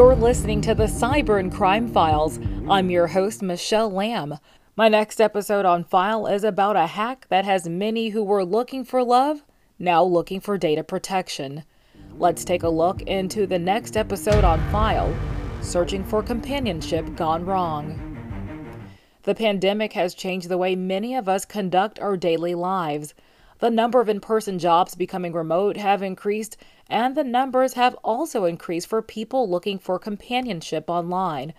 You're listening to the Cyber and Crime Files. I'm your host, Michelle Lamb. My next episode on File is about a hack that has many who were looking for love now looking for data protection. Let's take a look into the next episode on File Searching for Companionship Gone Wrong. The pandemic has changed the way many of us conduct our daily lives. The number of in person jobs becoming remote have increased, and the numbers have also increased for people looking for companionship online.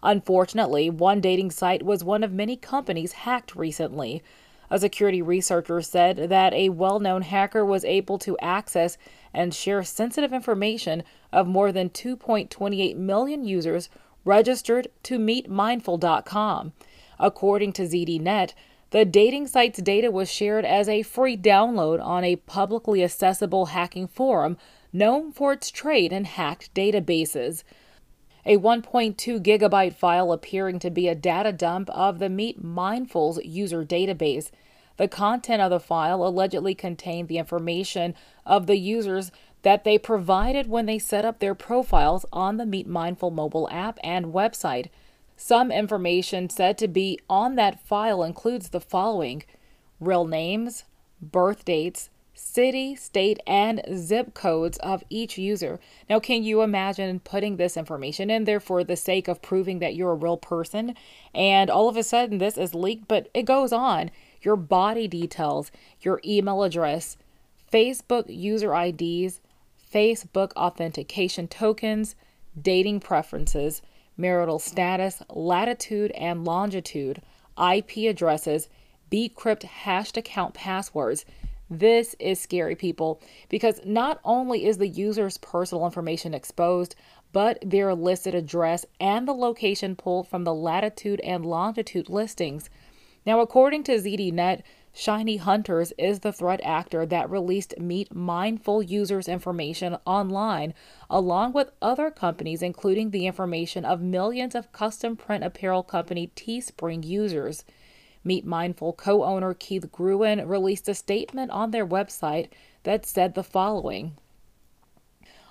Unfortunately, one dating site was one of many companies hacked recently. A security researcher said that a well known hacker was able to access and share sensitive information of more than 2.28 million users registered to meetmindful.com. According to ZDNet, the dating site's data was shared as a free download on a publicly accessible hacking forum known for its trade in hacked databases. A 1.2 gigabyte file appearing to be a data dump of the Meet Mindful's user database. The content of the file allegedly contained the information of the users that they provided when they set up their profiles on the Meet Mindful mobile app and website. Some information said to be on that file includes the following real names, birth dates, city, state, and zip codes of each user. Now, can you imagine putting this information in there for the sake of proving that you're a real person? And all of a sudden, this is leaked, but it goes on. Your body details, your email address, Facebook user IDs, Facebook authentication tokens, dating preferences, marital status, latitude and longitude, IP addresses, bcrypt hashed account passwords, this is scary, people, because not only is the user's personal information exposed, but their listed address and the location pulled from the latitude and longitude listings. Now, according to ZDNet, Shiny Hunters is the threat actor that released Meet Mindful users' information online, along with other companies, including the information of millions of custom print apparel company Teespring users. Meet Mindful co owner Keith Gruen released a statement on their website that said the following.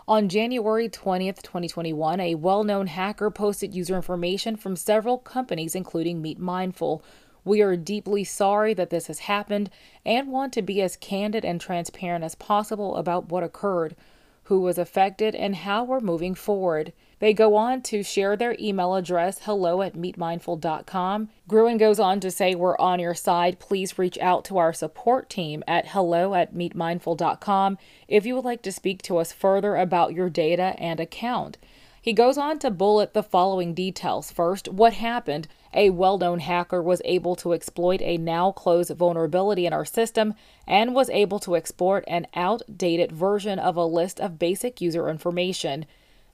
On January 20th, 2021, a well known hacker posted user information from several companies, including Meet Mindful. We are deeply sorry that this has happened and want to be as candid and transparent as possible about what occurred, who was affected, and how we're moving forward. They go on to share their email address, hello at meetmindful.com. Gruen goes on to say, We're on your side. Please reach out to our support team at hello at meetmindful.com if you would like to speak to us further about your data and account. He goes on to bullet the following details. First, what happened? A well known hacker was able to exploit a now closed vulnerability in our system and was able to export an outdated version of a list of basic user information.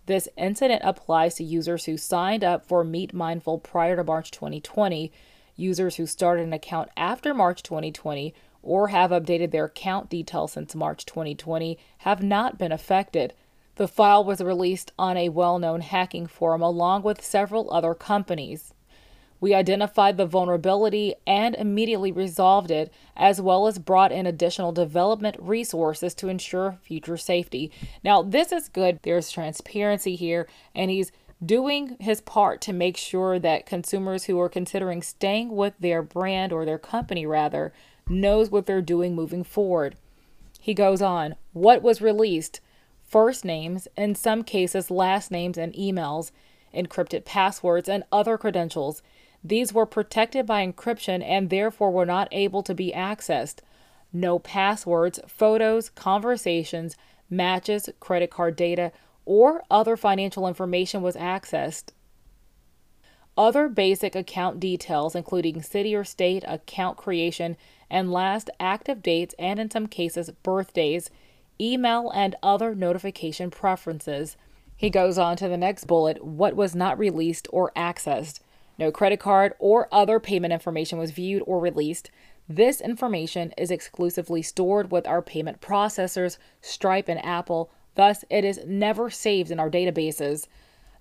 This incident applies to users who signed up for Meet Mindful prior to March 2020, users who started an account after March 2020, or have updated their account details since March 2020 have not been affected. The file was released on a well known hacking forum along with several other companies. We identified the vulnerability and immediately resolved it, as well as brought in additional development resources to ensure future safety. Now, this is good. There's transparency here, and he's doing his part to make sure that consumers who are considering staying with their brand or their company rather knows what they're doing moving forward. He goes on, what was released? First names, in some cases last names and emails, encrypted passwords and other credentials. These were protected by encryption and therefore were not able to be accessed. No passwords, photos, conversations, matches, credit card data, or other financial information was accessed. Other basic account details, including city or state, account creation, and last active dates, and in some cases, birthdays, email, and other notification preferences. He goes on to the next bullet what was not released or accessed. No credit card or other payment information was viewed or released. This information is exclusively stored with our payment processors, Stripe and Apple, thus, it is never saved in our databases.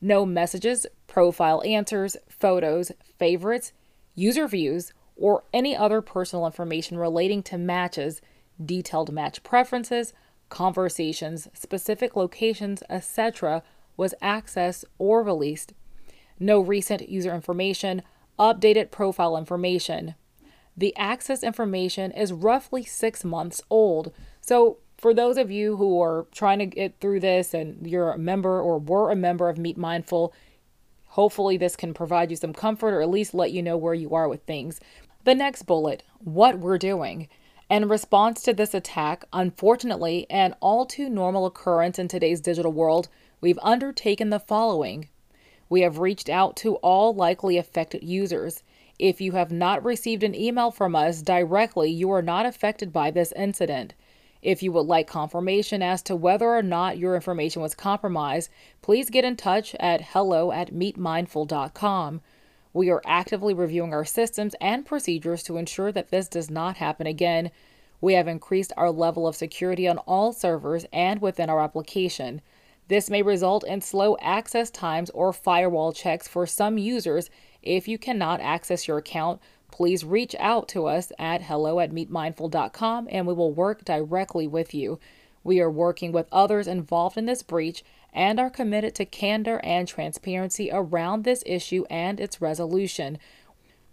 No messages, profile answers, photos, favorites, user views, or any other personal information relating to matches, detailed match preferences, conversations, specific locations, etc., was accessed or released. No recent user information, updated profile information. The access information is roughly six months old. So, for those of you who are trying to get through this and you're a member or were a member of Meet Mindful, hopefully this can provide you some comfort or at least let you know where you are with things. The next bullet what we're doing. In response to this attack, unfortunately, an all too normal occurrence in today's digital world, we've undertaken the following. We have reached out to all likely affected users. If you have not received an email from us directly, you are not affected by this incident. If you would like confirmation as to whether or not your information was compromised, please get in touch at hello at meetmindful.com. We are actively reviewing our systems and procedures to ensure that this does not happen again. We have increased our level of security on all servers and within our application. This may result in slow access times or firewall checks for some users if you cannot access your account, please reach out to us at hello at meetmindful.com and we will work directly with you. We are working with others involved in this breach and are committed to candor and transparency around this issue and its resolution.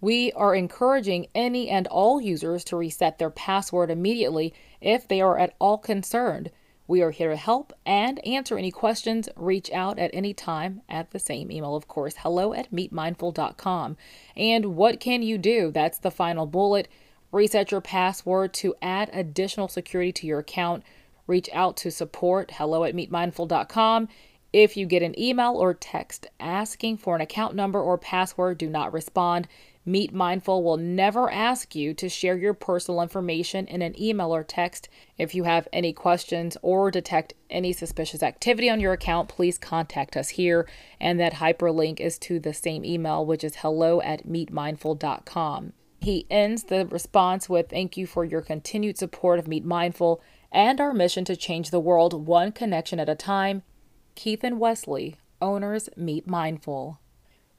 We are encouraging any and all users to reset their password immediately if they are at all concerned. We are here to help and answer any questions. Reach out at any time at the same email, of course, hello at meetmindful.com. And what can you do? That's the final bullet. Reset your password to add additional security to your account. Reach out to support hello at meetmindful.com. If you get an email or text asking for an account number or password, do not respond. Meet Mindful will never ask you to share your personal information in an email or text. If you have any questions or detect any suspicious activity on your account, please contact us here. And that hyperlink is to the same email, which is hello at meetmindful.com. He ends the response with Thank you for your continued support of Meet Mindful and our mission to change the world one connection at a time. Keith and Wesley, owners Meet Mindful.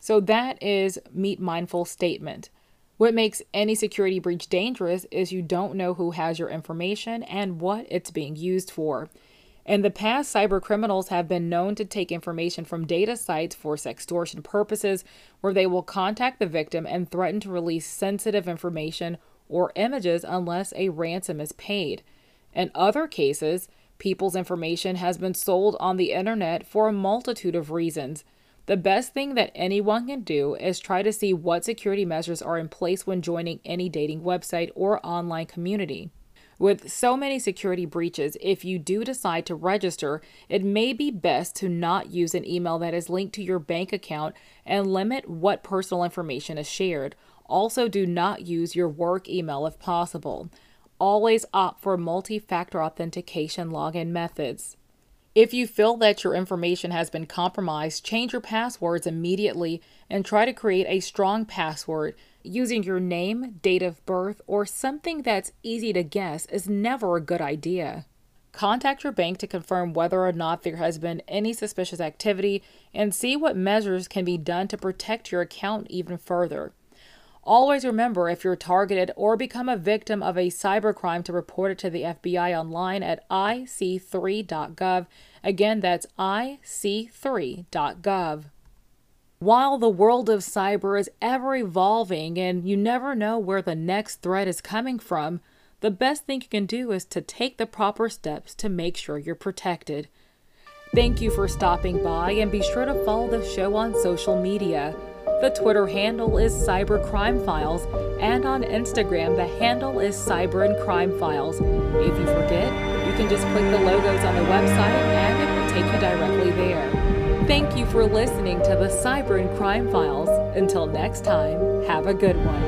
So that is Meet Mindful statement. What makes any security breach dangerous is you don't know who has your information and what it's being used for. In the past, cyber criminals have been known to take information from data sites for sextortion purposes, where they will contact the victim and threaten to release sensitive information or images unless a ransom is paid. In other cases, people's information has been sold on the internet for a multitude of reasons. The best thing that anyone can do is try to see what security measures are in place when joining any dating website or online community. With so many security breaches, if you do decide to register, it may be best to not use an email that is linked to your bank account and limit what personal information is shared. Also, do not use your work email if possible. Always opt for multi factor authentication login methods. If you feel that your information has been compromised, change your passwords immediately and try to create a strong password. Using your name, date of birth, or something that's easy to guess is never a good idea. Contact your bank to confirm whether or not there has been any suspicious activity and see what measures can be done to protect your account even further. Always remember if you're targeted or become a victim of a cybercrime to report it to the FBI online at ic3.gov. Again, that's ic3.gov. While the world of cyber is ever evolving and you never know where the next threat is coming from, the best thing you can do is to take the proper steps to make sure you're protected. Thank you for stopping by and be sure to follow the show on social media. The Twitter handle is cybercrimefiles, and on Instagram, the handle is Cyber and Crime Files. If you forget, you can just click the logos on the website and it will take you directly there. Thank you for listening to the Cyber and Crime Files. Until next time, have a good one.